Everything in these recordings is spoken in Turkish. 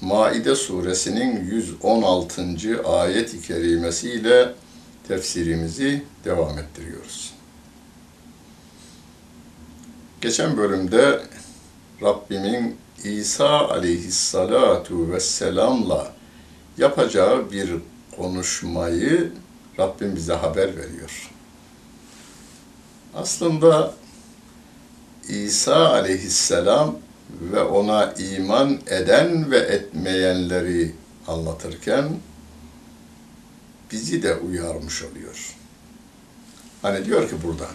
Maide suresinin 116. ayet-i kerimesiyle tefsirimizi devam ettiriyoruz. Geçen bölümde Rabbimin İsa aleyhissalatu vesselamla yapacağı bir konuşmayı Rabbim bize haber veriyor. Aslında İsa aleyhisselam ve ona iman eden ve etmeyenleri anlatırken bizi de uyarmış oluyor. Hani diyor ki burada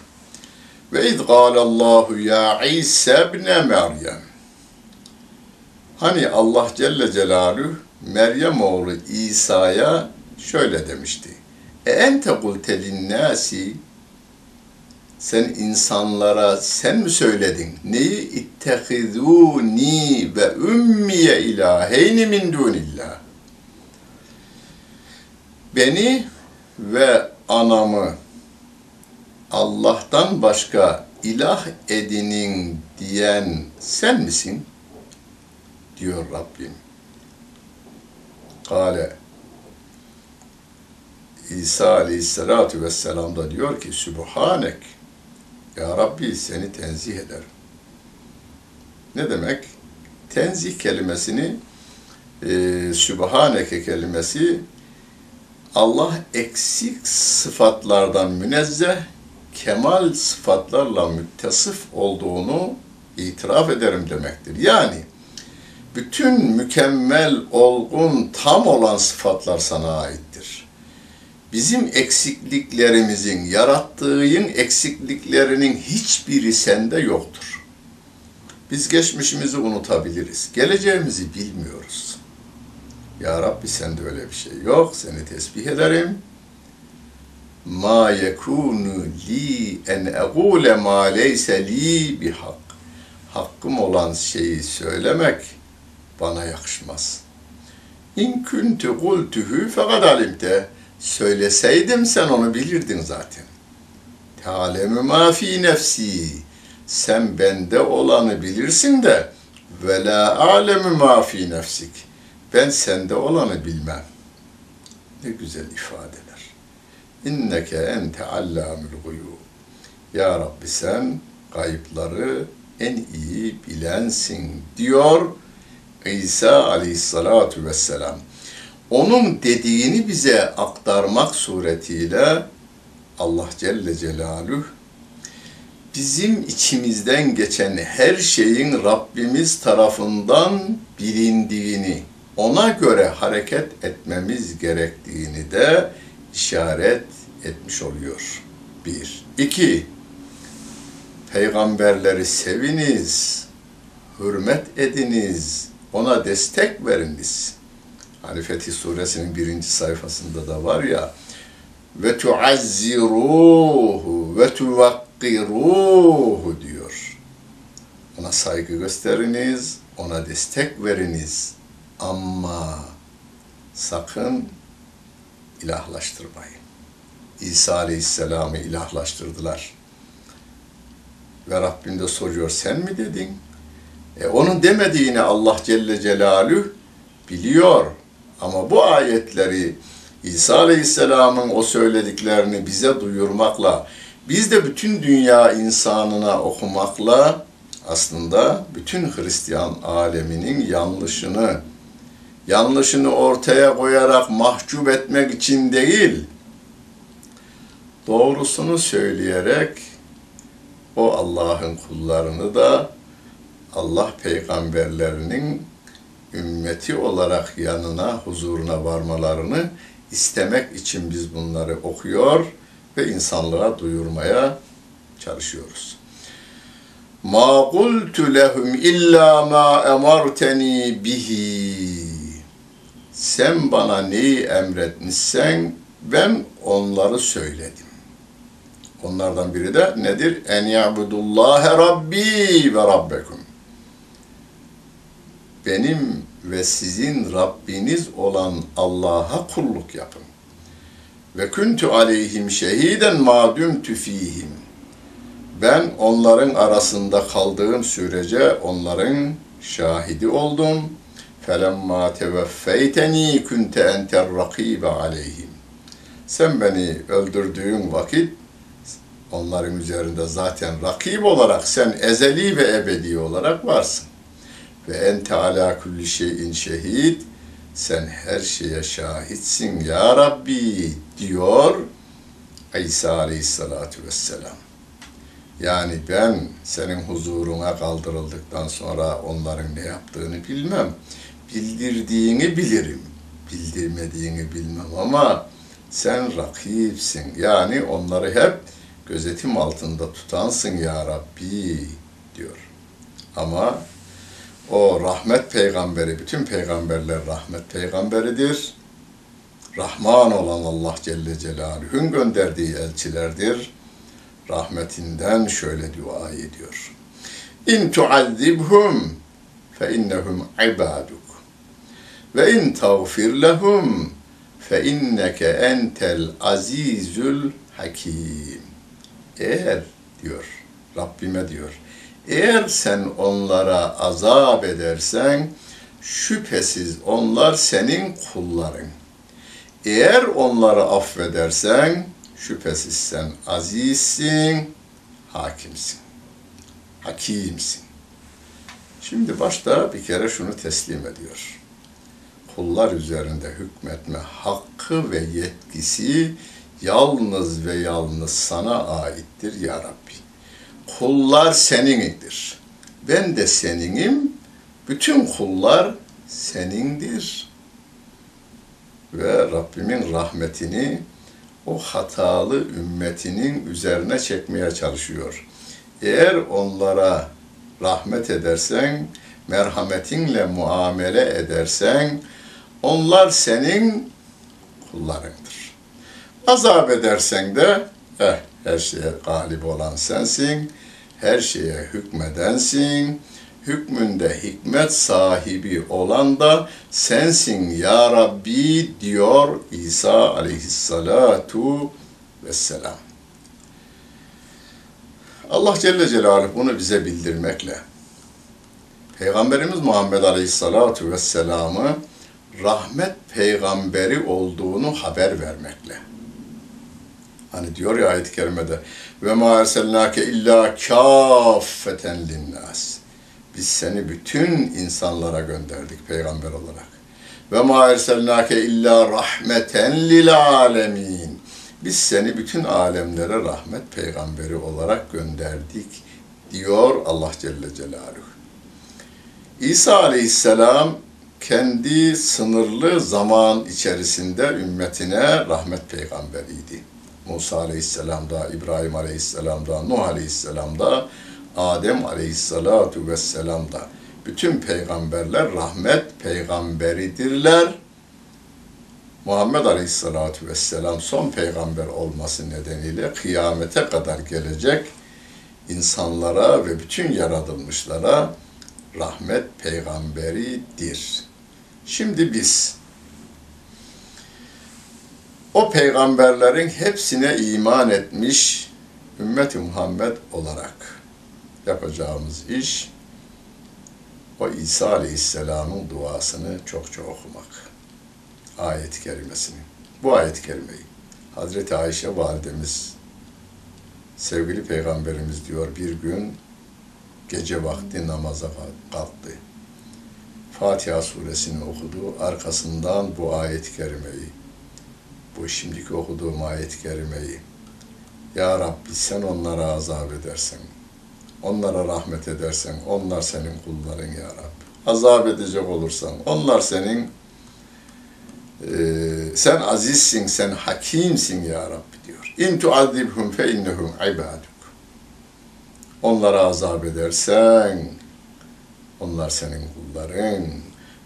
ve iz Allahu ya İsa ibn Meryem Hani Allah Celle Celaluhu Meryem oğlu İsa'ya şöyle demişti. E ente kulte linnâsi sen insanlara sen mi söyledin? Neyi ittehizûni ve ümmiye ilâheyni min dûnillah. Beni ve anamı Allah'tan başka ilah edinin diyen sen misin? diyor Rabbim. Kale İsa aleyhissalatu vesselam da diyor ki Sübhanek Ya Rabbi seni tenzih ederim. Ne demek? Tenzih kelimesini e, Sübhaneke kelimesi Allah eksik sıfatlardan münezzeh, kemal sıfatlarla müttesif olduğunu itiraf ederim demektir. Yani bütün mükemmel, olgun, tam olan sıfatlar sana aittir. Bizim eksikliklerimizin, yarattığın eksikliklerinin hiçbiri sende yoktur. Biz geçmişimizi unutabiliriz. Geleceğimizi bilmiyoruz. Ya Rabbi sende öyle bir şey yok. Seni tesbih ederim. Ma yekunu li en egule ma leyse li bihak. Hakkım olan şeyi söylemek bana yakışmaz. İn kuntu kultuhu fekad alimte. Söyleseydim sen onu bilirdin zaten. Tealemu ma fi nefsi. Sen bende olanı bilirsin de ve la alemu ma fi nefsik. Ben sende olanı bilmem. Ne güzel ifadeler. İnneke ente allamul guyub. Ya Rabbi sen kayıpları en iyi bilensin diyor İsa aleyhissalatu vesselam. Onun dediğini bize aktarmak suretiyle Allah Celle Celaluhu bizim içimizden geçen her şeyin Rabbimiz tarafından bilindiğini, ona göre hareket etmemiz gerektiğini de işaret etmiş oluyor. Bir. İki, peygamberleri seviniz, hürmet ediniz, ona destek veriniz. Hani Fetih Suresinin birinci sayfasında da var ya, ve tuazziruhu ve tuvakkiruhu diyor. Ona saygı gösteriniz, ona destek veriniz. Ama sakın ilahlaştırmayın. İsa Aleyhisselam'ı ilahlaştırdılar. Ve Rabbim de soruyor, sen mi dedin? E, onun demediğini Allah Celle Celaluhu biliyor. Ama bu ayetleri İsa Aleyhisselam'ın o söylediklerini bize duyurmakla, biz de bütün dünya insanına okumakla aslında bütün Hristiyan aleminin yanlışını, yanlışını ortaya koyarak mahcup etmek için değil, doğrusunu söyleyerek o Allah'ın kullarını da Allah peygamberlerinin ümmeti olarak yanına, huzuruna varmalarını istemek için biz bunları okuyor ve insanlığa duyurmaya çalışıyoruz. Ma qultu lehum illa ma emarteni bihi. Sen bana neyi emretmişsen ben onları söyledim. Onlardan biri de nedir? En ya'budullâhe rabbi ve rabbekum. Benim ve sizin Rabbiniz olan Allah'a kulluk yapın. Ve kuntu aleyhim şehiden ma dumtu fihim. Ben onların arasında kaldığım sürece onların şahidi oldum. Felemma teveffeyteni kunte enter rakibe aleyhim. Sen beni öldürdüğün vakit onların üzerinde zaten rakip olarak sen ezeli ve ebedi olarak varsın. Ve ente ala kulli şeyin şehid. Sen her şeye şahitsin ya Rabbi diyor İsa aleyhissalatu vesselam. Yani ben senin huzuruna kaldırıldıktan sonra onların ne yaptığını bilmem. Bildirdiğini bilirim. Bildirmediğini bilmem ama sen rakipsin. Yani onları hep gözetim altında tutansın ya Rabbi diyor. Ama o rahmet peygamberi, bütün peygamberler rahmet peygamberidir. Rahman olan Allah Celle Celaluhu'nun gönderdiği elçilerdir. Rahmetinden şöyle dua ediyor. İn tuazzibhum fe innehum ibaduk ve in tağfir lehum fe inneke entel azizül hakim. Eğer diyor, Rabbime diyor, eğer sen onlara azap edersen, şüphesiz onlar senin kulların. Eğer onları affedersen, şüphesiz sen azizsin, hakimsin, hakimsin. Şimdi başta bir kere şunu teslim ediyor. Kullar üzerinde hükmetme hakkı ve yetkisi yalnız ve yalnız sana aittir ya Rabbi. Kullar senindir. Ben de seninim. Bütün kullar senindir. Ve Rabbimin rahmetini o hatalı ümmetinin üzerine çekmeye çalışıyor. Eğer onlara rahmet edersen, merhametinle muamele edersen, onlar senin kullarındır. Azap edersen de, eh, her şeye galip olan sensin, her şeye hükmedensin, hükmünde hikmet sahibi olan da sensin ya Rabbi diyor İsa aleyhissalatu vesselam. Allah Celle Celaluhu bunu bize bildirmekle, Peygamberimiz Muhammed Aleyhissalatu Vesselam'ı rahmet peygamberi olduğunu haber vermekle. Hani diyor ya ayet-i kerimede ve ma erselnake illa kaffeten linnas. Biz seni bütün insanlara gönderdik peygamber olarak. Ve ma erselnake illa rahmeten lil alemin. Biz seni bütün alemlere rahmet peygamberi olarak gönderdik diyor Allah Celle Celaluhu. İsa Aleyhisselam kendi sınırlı zaman içerisinde ümmetine rahmet peygamberiydi. Musa Aleyhisselam'da, İbrahim Aleyhisselam'da, Nuh Aleyhisselam'da, Adem Aleyhisselatu Vesselam'da. Bütün peygamberler rahmet peygamberidirler. Muhammed Aleyhisselatu Vesselam son peygamber olması nedeniyle kıyamete kadar gelecek insanlara ve bütün yaratılmışlara rahmet peygamberidir. Şimdi biz o peygamberlerin hepsine iman etmiş ümmeti Muhammed olarak yapacağımız iş o İsa Aleyhisselam'ın duasını çok çok okumak. Ayet-i kerimesini. Bu ayet-i kerimeyi Hazreti Ayşe validemiz sevgili peygamberimiz diyor bir gün gece vakti namaza kalktı. Fatiha suresini okudu. Arkasından bu ayet-i kerimeyi, bu şimdiki okuduğum ayet-i kerimeyi, Ya Rabbi sen onlara azap edersen, onlara rahmet edersen, onlar senin kulların Ya Rabbi. Azap edecek olursan, onlar senin, e, sen azizsin, sen hakimsin Ya Rabbi diyor. İn tuazibhum fe innehum ibaduk. Onlara azap edersen, onlar senin kulların.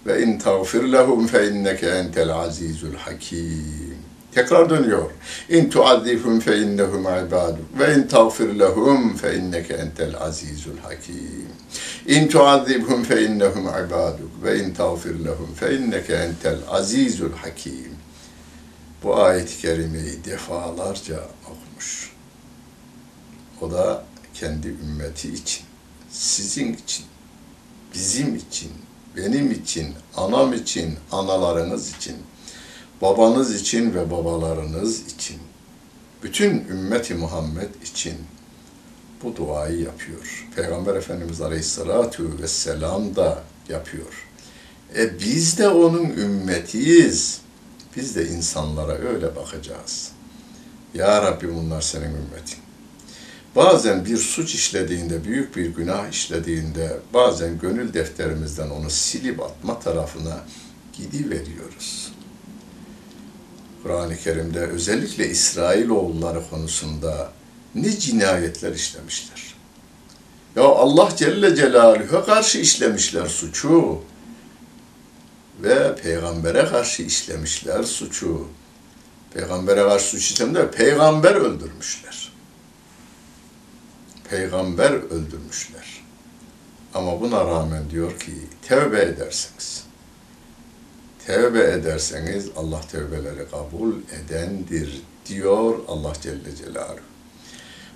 Ve in tağfir lehum fe inneke entel azizul hakim. Tekrar dönüyor. İn tuazzifhum fe innehum ibaduk ve in tağfir lehum fe inneke entel azizul hakim. İn tuazzibhum fe innehum ibaduk ve in tağfir lehum fe inneke entel azizul hakim. Bu ayet-i kerimeyi defalarca okumuş. O da kendi ümmeti için, sizin için, bizim için, benim için, anam için, analarınız için, babanız için ve babalarınız için, bütün ümmeti Muhammed için bu duayı yapıyor. Peygamber Efendimiz Aleyhisselatü Vesselam da yapıyor. E biz de onun ümmetiyiz. Biz de insanlara öyle bakacağız. Ya Rabbi bunlar senin ümmetin. Bazen bir suç işlediğinde, büyük bir günah işlediğinde, bazen gönül defterimizden onu silip atma tarafına gidiveriyoruz. Kur'an-ı Kerim'de özellikle İsrailoğulları konusunda ne cinayetler işlemişler. Ya Allah Celle Celaluhu'ya karşı işlemişler suçu ve peygambere karşı işlemişler suçu. Peygambere karşı suç işlemde peygamber öldürmüşler. Peygamber öldürmüşler. Ama buna rağmen diyor ki tevbe ederseniz, tevbe ederseniz Allah tevbeleri kabul edendir diyor Allah Celle Celaluhu.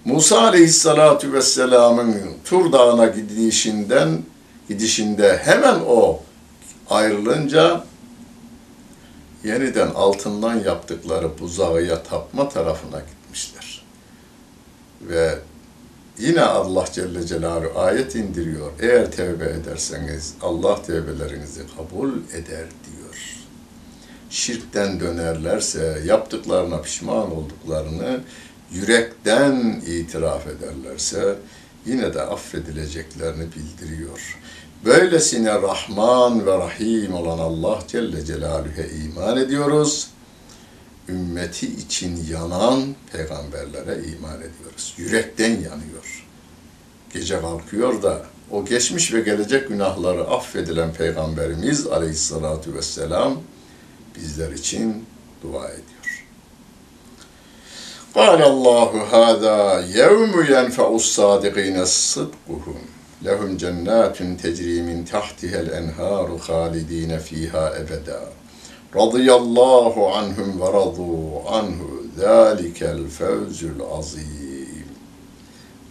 Musa Aleyhisselatü Vesselam'ın Tur Dağı'na gidişinden gidişinde hemen o ayrılınca yeniden altından yaptıkları buzağıya tapma tarafına gitmişler. Ve yine Allah Celle Celaluhu ayet indiriyor. Eğer tevbe ederseniz Allah tevbelerinizi kabul eder diyor. Şirkten dönerlerse, yaptıklarına pişman olduklarını yürekten itiraf ederlerse yine de affedileceklerini bildiriyor. Böylesine Rahman ve Rahim olan Allah Celle Celaluhu'ya iman ediyoruz Ümmeti için yanan peygamberlere iman ediyoruz. Yürekten yanıyor. Gece kalkıyor da o geçmiş ve gelecek günahları affedilen peygamberimiz aleyhissalatu vesselam bizler için dua ediyor. قال الله هذا يوم ينفع الصادقين صدقهم لهم جنات تجري من تحتها الأنهار خالدين فيها أبدا radıyallahu anhum ve radu anhu zâlikel fevzül azim.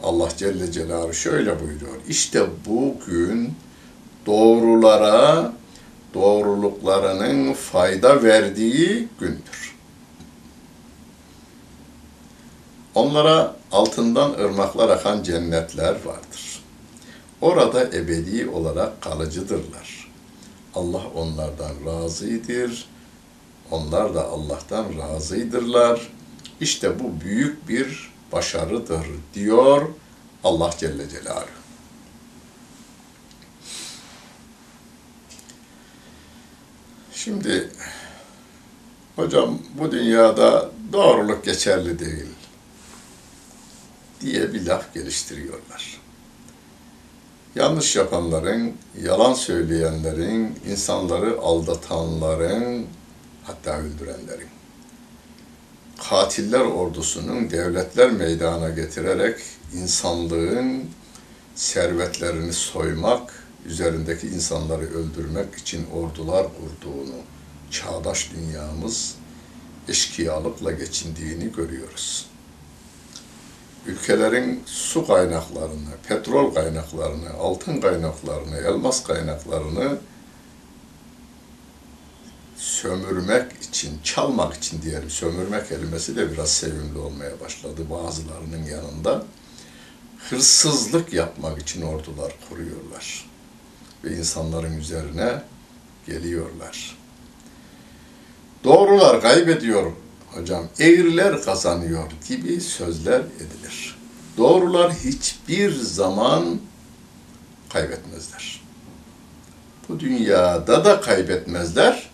Allah Celle Celaluhu şöyle buyuruyor. İşte bugün doğrulara doğruluklarının fayda verdiği gündür. Onlara altından ırmaklar akan cennetler vardır. Orada ebedi olarak kalıcıdırlar Allah onlardan razıdır. Onlar da Allah'tan razıydırlar. İşte bu büyük bir başarıdır diyor Allah Celle Celaluhu. Şimdi hocam bu dünyada doğruluk geçerli değil diye bir laf geliştiriyorlar. Yanlış yapanların, yalan söyleyenlerin, insanları aldatanların, hatta öldürenlerin, katiller ordusunun devletler meydana getirerek insanlığın servetlerini soymak, üzerindeki insanları öldürmek için ordular kurduğunu, çağdaş dünyamız eşkıyalıkla geçindiğini görüyoruz ülkelerin su kaynaklarını, petrol kaynaklarını, altın kaynaklarını, elmas kaynaklarını sömürmek için, çalmak için diyelim. Sömürmek kelimesi de biraz sevimli olmaya başladı bazılarının yanında. Hırsızlık yapmak için ordular kuruyorlar. Ve insanların üzerine geliyorlar. Doğrular kaybediyor hocam eğriler kazanıyor gibi sözler edilir. Doğrular hiçbir zaman kaybetmezler. Bu dünyada da kaybetmezler.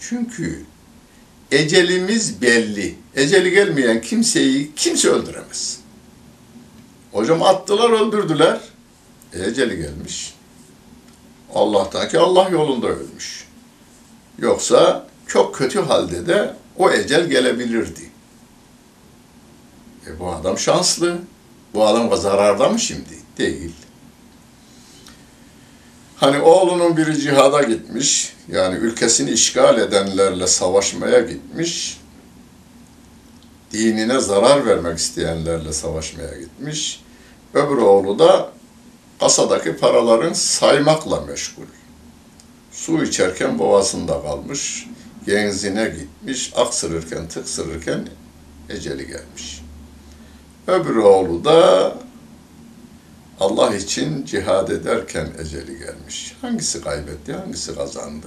Çünkü ecelimiz belli. Eceli gelmeyen kimseyi kimse öldüremez. Hocam attılar öldürdüler. E, eceli gelmiş. Allah'tan ki Allah yolunda ölmüş. Yoksa çok kötü halde de o ecel gelebilirdi. E bu adam şanslı. Bu adam zararda mı şimdi? Değil. Hani oğlunun biri cihada gitmiş, yani ülkesini işgal edenlerle savaşmaya gitmiş, dinine zarar vermek isteyenlerle savaşmaya gitmiş. Öbür oğlu da kasadaki paraların saymakla meşgul. Su içerken boğazında kalmış, genzine gitmiş, aksırırken, tıksırırken eceli gelmiş. Öbür oğlu da Allah için cihad ederken eceli gelmiş. Hangisi kaybetti, hangisi kazandı?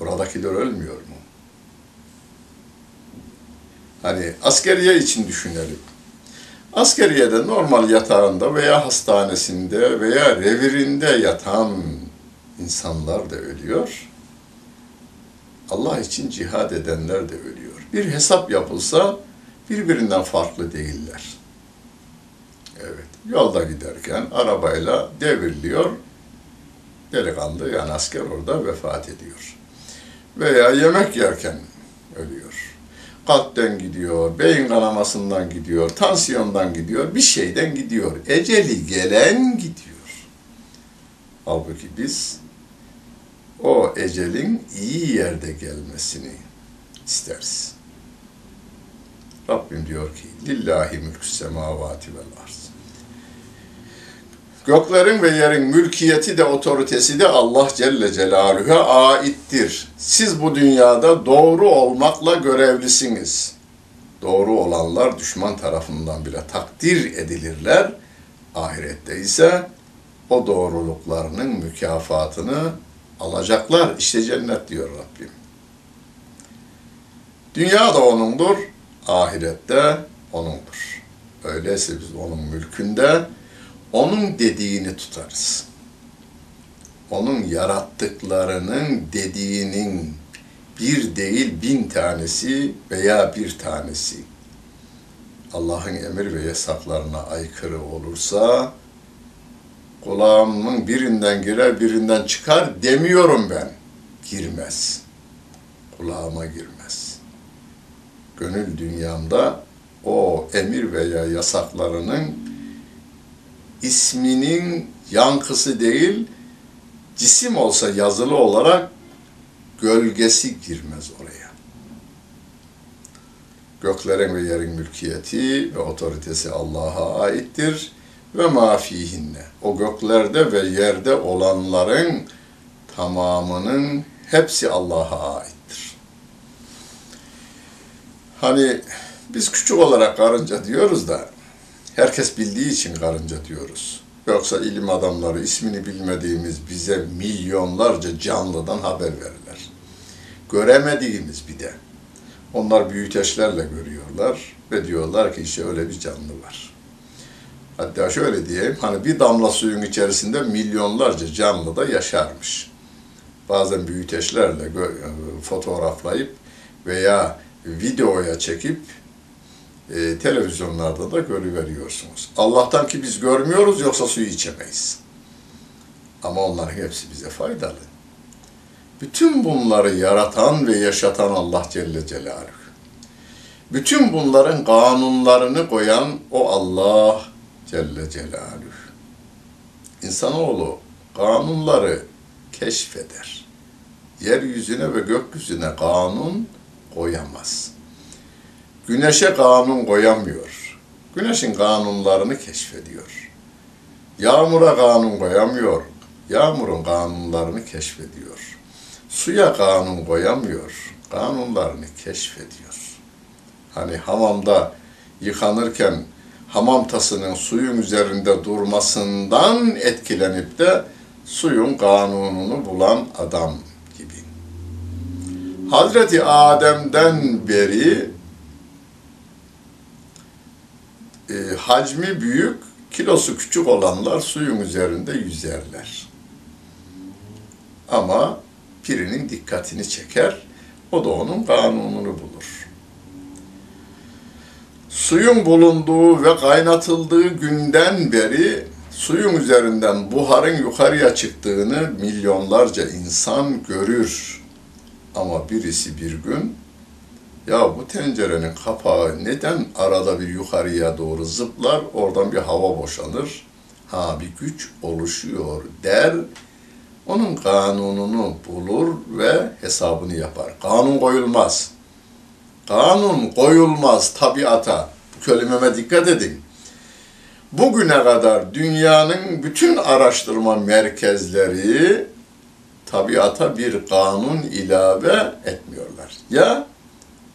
Buradakiler ölmüyor mu? Hani askeriye için düşünelim. Askeriyede normal yatağında veya hastanesinde veya revirinde yatan insanlar da ölüyor. Allah için cihad edenler de ölüyor. Bir hesap yapılsa birbirinden farklı değiller. Evet, yolda giderken arabayla devriliyor. Delikanlı yani asker orada vefat ediyor. Veya yemek yerken ölüyor. Kalpten gidiyor, beyin kanamasından gidiyor, tansiyondan gidiyor, bir şeyden gidiyor. Eceli gelen gidiyor. Halbuki biz o ecelin iyi yerde gelmesini isteriz. Rabbim diyor ki, Lillahi mülkü semavati vel arz. Göklerin ve yerin mülkiyeti de otoritesi de Allah Celle Celaluhu'ya aittir. Siz bu dünyada doğru olmakla görevlisiniz. Doğru olanlar düşman tarafından bile takdir edilirler. Ahirette ise o doğruluklarının mükafatını alacaklar. İşte cennet diyor Rabbim. Dünya da O'nundur, ahirette O'nundur. Öyleyse biz O'nun mülkünde, O'nun dediğini tutarız. Onun yarattıklarının dediğinin bir değil bin tanesi veya bir tanesi Allah'ın emir ve yasaklarına aykırı olursa kulağımın birinden girer birinden çıkar demiyorum ben. Girmez. Kulağıma girmez. Gönül dünyamda o emir veya yasaklarının isminin yankısı değil, cisim olsa yazılı olarak gölgesi girmez oraya. Göklerin ve yerin mülkiyeti ve otoritesi Allah'a aittir ve mafihinne. O göklerde ve yerde olanların tamamının hepsi Allah'a aittir. Hani biz küçük olarak karınca diyoruz da herkes bildiği için karınca diyoruz. Yoksa ilim adamları ismini bilmediğimiz bize milyonlarca canlıdan haber verirler. Göremediğimiz bir de. Onlar büyüteçlerle görüyorlar ve diyorlar ki işte öyle bir canlı var. Hatta şöyle diyeyim, hani bir damla suyun içerisinde milyonlarca canlı da yaşarmış. Bazen büyüteçlerle fotoğraflayıp veya videoya çekip e, televizyonlarda da görüveriyorsunuz. Allah'tan ki biz görmüyoruz yoksa suyu içemeyiz. Ama onların hepsi bize faydalı. Bütün bunları yaratan ve yaşatan Allah Celle Celaluhu. Bütün bunların kanunlarını koyan o Allah Celle Celaluhu. İnsanoğlu kanunları keşfeder. Yeryüzüne ve gökyüzüne kanun koyamaz. Güneşe kanun koyamıyor. Güneşin kanunlarını keşfediyor. Yağmura kanun koyamıyor. Yağmurun kanunlarını keşfediyor. Suya kanun koyamıyor. Kanunlarını keşfediyor. Hani hamamda yıkanırken hamam tasının suyun üzerinde durmasından etkilenip de suyun kanununu bulan adam gibi. Hazreti Adem'den beri e, hacmi büyük, kilosu küçük olanlar suyun üzerinde yüzerler. Ama birinin dikkatini çeker, o da onun kanununu bulur. Suyun bulunduğu ve kaynatıldığı günden beri suyun üzerinden buharın yukarıya çıktığını milyonlarca insan görür. Ama birisi bir gün ya bu tencerenin kapağı neden arada bir yukarıya doğru zıplar, oradan bir hava boşanır, ha bir güç oluşuyor der, onun kanununu bulur ve hesabını yapar. Kanun koyulmaz. Kanun koyulmaz tabiata. Bu kelimeme dikkat edin. Bugüne kadar dünyanın bütün araştırma merkezleri tabiata bir kanun ilave etmiyorlar. Ya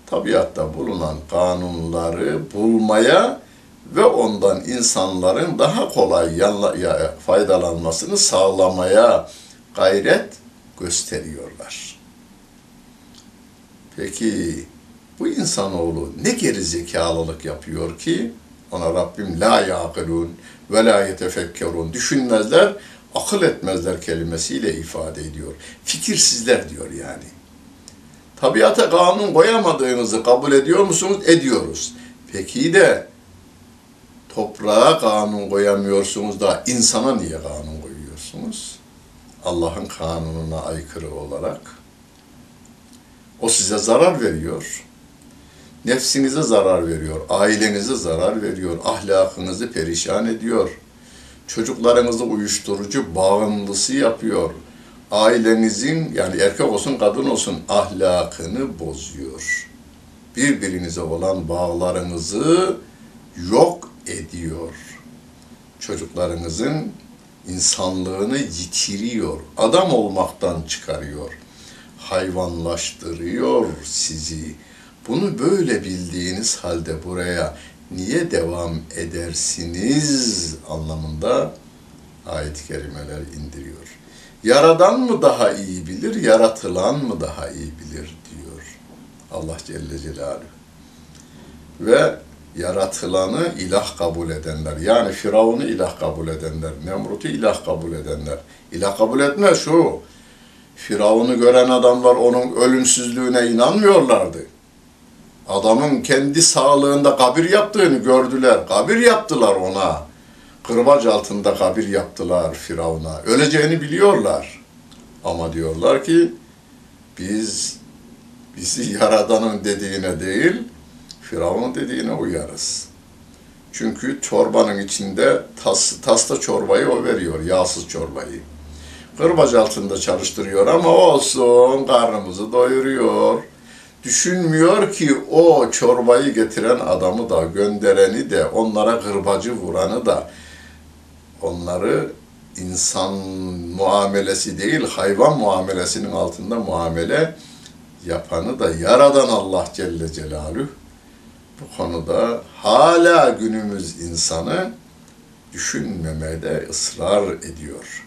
tabiatta bulunan kanunları bulmaya ve ondan insanların daha kolay faydalanmasını sağlamaya gayret gösteriyorlar. Peki bu insanoğlu ne geri zekalılık yapıyor ki ona Rabbim la yaqilun ve la yetefekkerun düşünmezler, akıl etmezler kelimesiyle ifade ediyor. Fikirsizler diyor yani. Tabiata kanun koyamadığınızı kabul ediyor musunuz? Ediyoruz. Peki de toprağa kanun koyamıyorsunuz da insana niye kanun koyuyorsunuz? Allah'ın kanununa aykırı olarak. O size zarar veriyor. Nefsinize zarar veriyor, ailenize zarar veriyor, ahlakınızı perişan ediyor. Çocuklarınızı uyuşturucu bağımlısı yapıyor. Ailenizin yani erkek olsun kadın olsun ahlakını bozuyor. Birbirinize olan bağlarınızı yok ediyor. Çocuklarınızın insanlığını yitiriyor, adam olmaktan çıkarıyor, hayvanlaştırıyor sizi. Bunu böyle bildiğiniz halde buraya niye devam edersiniz anlamında ayet-i kerimeler indiriyor. Yaradan mı daha iyi bilir, yaratılan mı daha iyi bilir diyor Allah Celle Celaluhu. Ve yaratılanı ilah kabul edenler, yani Firavun'u ilah kabul edenler, Nemrut'u ilah kabul edenler, ilah kabul etmez şu, Firavun'u gören adamlar onun ölümsüzlüğüne inanmıyorlardı. Adamın kendi sağlığında kabir yaptığını gördüler, kabir yaptılar ona. Kırbaç altında kabir yaptılar Firavun'a. Öleceğini biliyorlar. Ama diyorlar ki, biz bizi Yaradan'ın dediğine değil, Firavun'un dediğine uyarız. Çünkü çorbanın içinde tas, tasta çorbayı o veriyor, yağsız çorbayı. Kırbaç altında çalıştırıyor ama olsun karnımızı doyuruyor. Düşünmüyor ki o çorbayı getiren adamı da, göndereni de, onlara kırbacı vuranı da, onları insan muamelesi değil, hayvan muamelesinin altında muamele yapanı da yaradan Allah Celle Celaluhu bu konuda hala günümüz insanı düşünmemede ısrar ediyor.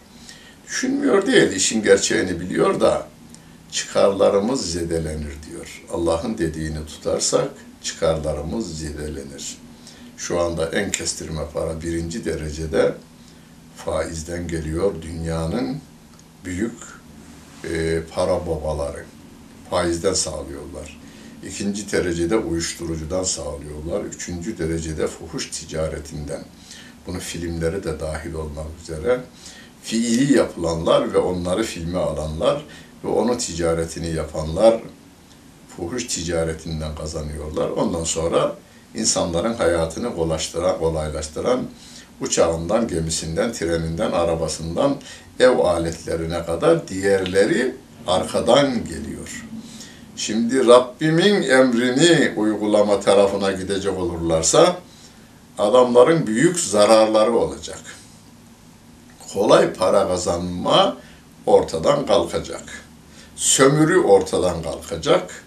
Düşünmüyor değil, işin gerçeğini biliyor da çıkarlarımız zedelenir diyor. Allah'ın dediğini tutarsak çıkarlarımız zedelenir. Şu anda en kestirme para birinci derecede faizden geliyor. Dünyanın büyük e, para babaları faizden sağlıyorlar. İkinci derecede uyuşturucudan sağlıyorlar. Üçüncü derecede fuhuş ticaretinden. Bunu filmleri de dahil olmak üzere fiili yapılanlar ve onları filme alanlar ve onun ticaretini yapanlar fuhuş ticaretinden kazanıyorlar. Ondan sonra insanların hayatını kolaylaştıran, kolaylaştıran uçağından, gemisinden, treninden, arabasından, ev aletlerine kadar diğerleri arkadan geliyor. Şimdi Rabbimin emrini uygulama tarafına gidecek olurlarsa adamların büyük zararları olacak. Kolay para kazanma ortadan kalkacak. Sömürü ortadan kalkacak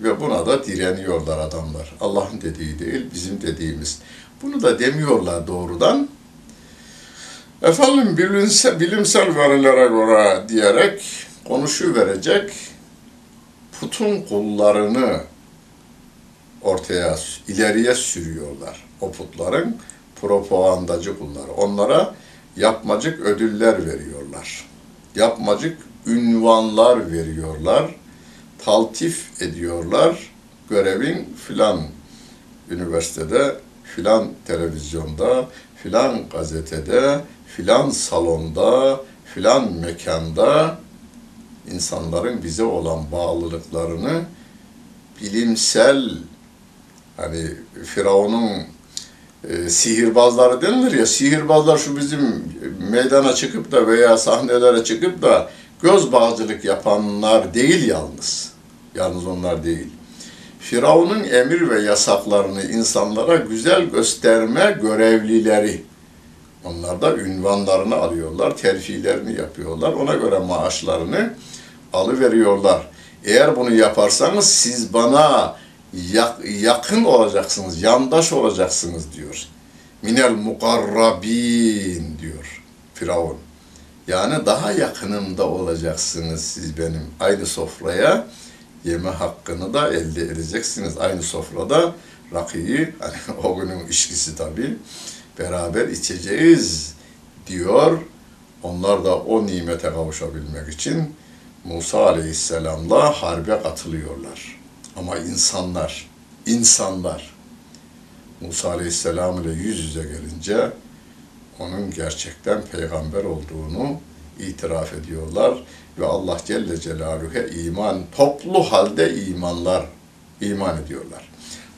ve buna da direniyorlar adamlar. Allah'ın dediği değil, bizim dediğimiz. Bunu da demiyorlar doğrudan. Efendim bilimsel, bilimsel verilere göre diyerek konuşu verecek putun kullarını ortaya, ileriye sürüyorlar. O putların propagandacı kulları. Onlara yapmacık ödüller veriyorlar. Yapmacık ünvanlar veriyorlar. Taltif ediyorlar. Görevin filan üniversitede, filan televizyonda, filan gazetede, filan salonda, filan mekanda insanların bize olan bağlılıklarını bilimsel hani Firavun'un e, sihirbazları denilir ya sihirbazlar şu bizim meydana çıkıp da veya sahnelere çıkıp da göz bağcılık yapanlar değil yalnız. Yalnız onlar değil. Firavun'un emir ve yasaklarını insanlara güzel gösterme görevlileri. Onlar da ünvanlarını alıyorlar, terfilerini yapıyorlar. Ona göre maaşlarını alıveriyorlar. Eğer bunu yaparsanız siz bana yak- yakın olacaksınız, yandaş olacaksınız diyor. Minel mukarrabin diyor Firavun. Yani daha yakınımda olacaksınız siz benim. Aynı sofraya yeme hakkını da elde edeceksiniz. Aynı sofrada rakıyı, hani o günün içkisi tabii, beraber içeceğiz diyor. Onlar da o nimete kavuşabilmek için Musa Aleyhisselam'la harbe katılıyorlar. Ama insanlar, insanlar Musa Aleyhisselam ile yüz yüze gelince onun gerçekten peygamber olduğunu itiraf ediyorlar ve Allah Celle Celaluhu'ya iman, toplu halde imanlar, iman ediyorlar.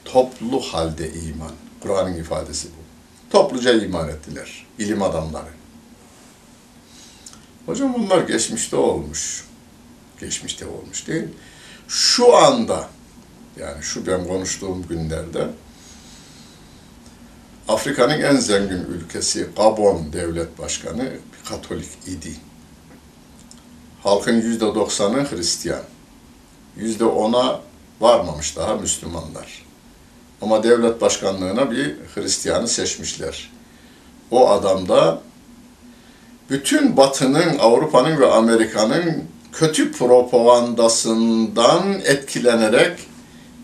Toplu halde iman. Kur'an'ın ifadesi bu. Topluca iman ettiler. ilim adamları. Hocam bunlar geçmişte olmuş. Geçmişte olmuş değil. Şu anda, yani şu ben konuştuğum günlerde Afrika'nın en zengin ülkesi Gabon devlet başkanı Katolik idi. Halkın yüzde doksanı Hristiyan. Yüzde ona varmamış daha Müslümanlar. Ama devlet başkanlığına bir Hristiyanı seçmişler. O adam da bütün Batı'nın, Avrupa'nın ve Amerika'nın kötü propagandasından etkilenerek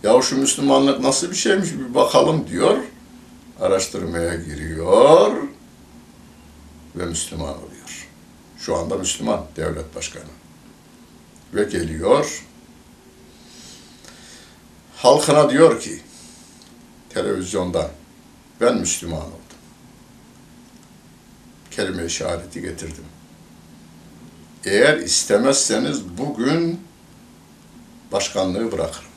ya şu Müslümanlık nasıl bir şeymiş bir bakalım diyor. Araştırmaya giriyor ve Müslüman oluyor. Şu anda Müslüman devlet başkanı. Ve geliyor halkına diyor ki televizyonda ben Müslüman oldum. Kelime-i şehadeti getirdim. Eğer istemezseniz bugün başkanlığı bırakırım.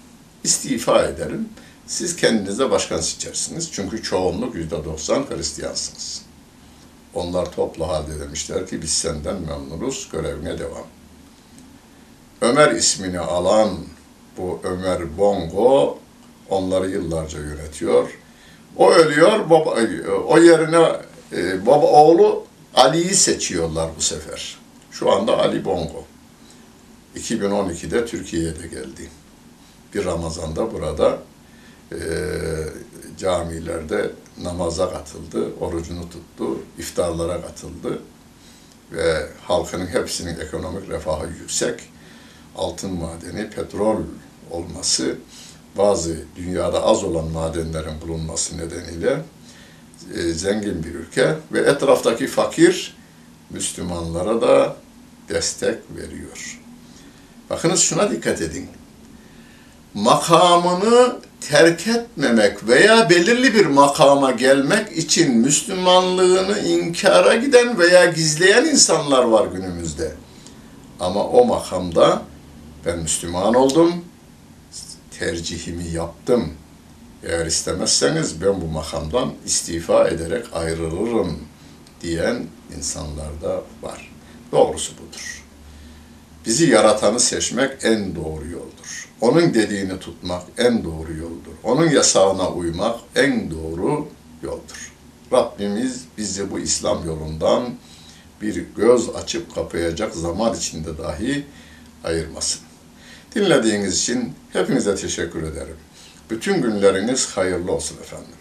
İstifa ederim. Siz kendinize başkan seçersiniz. Çünkü çoğunluk yüzde doksan Hristiyansınız. Onlar toplu halde demişler ki biz senden memnunuz, görevine devam. Ömer ismini alan bu Ömer Bongo onları yıllarca yönetiyor. O ölüyor, baba, o yerine e, baba oğlu Ali'yi seçiyorlar bu sefer. Şu anda Ali Bongo. 2012'de Türkiye'ye de geldi. Bir Ramazan'da burada e, camilerde namaza katıldı, orucunu tuttu, iftarlara katıldı ve halkının hepsinin ekonomik refahı yüksek, altın madeni, petrol olması, bazı dünyada az olan madenlerin bulunması nedeniyle e, zengin bir ülke ve etraftaki fakir Müslümanlara da destek veriyor. Bakınız şuna dikkat edin. Makamını terk etmemek veya belirli bir makama gelmek için Müslümanlığını inkara giden veya gizleyen insanlar var günümüzde. Ama o makamda ben Müslüman oldum, tercihimi yaptım. Eğer istemezseniz ben bu makamdan istifa ederek ayrılırım diyen insanlar da var. Doğrusu budur. Bizi yaratanı seçmek en doğru yoldur. Onun dediğini tutmak en doğru yoldur. Onun yasağına uymak en doğru yoldur. Rabbimiz bizi bu İslam yolundan bir göz açıp kapayacak zaman içinde dahi ayırmasın. Dinlediğiniz için hepinize teşekkür ederim. Bütün günleriniz hayırlı olsun efendim.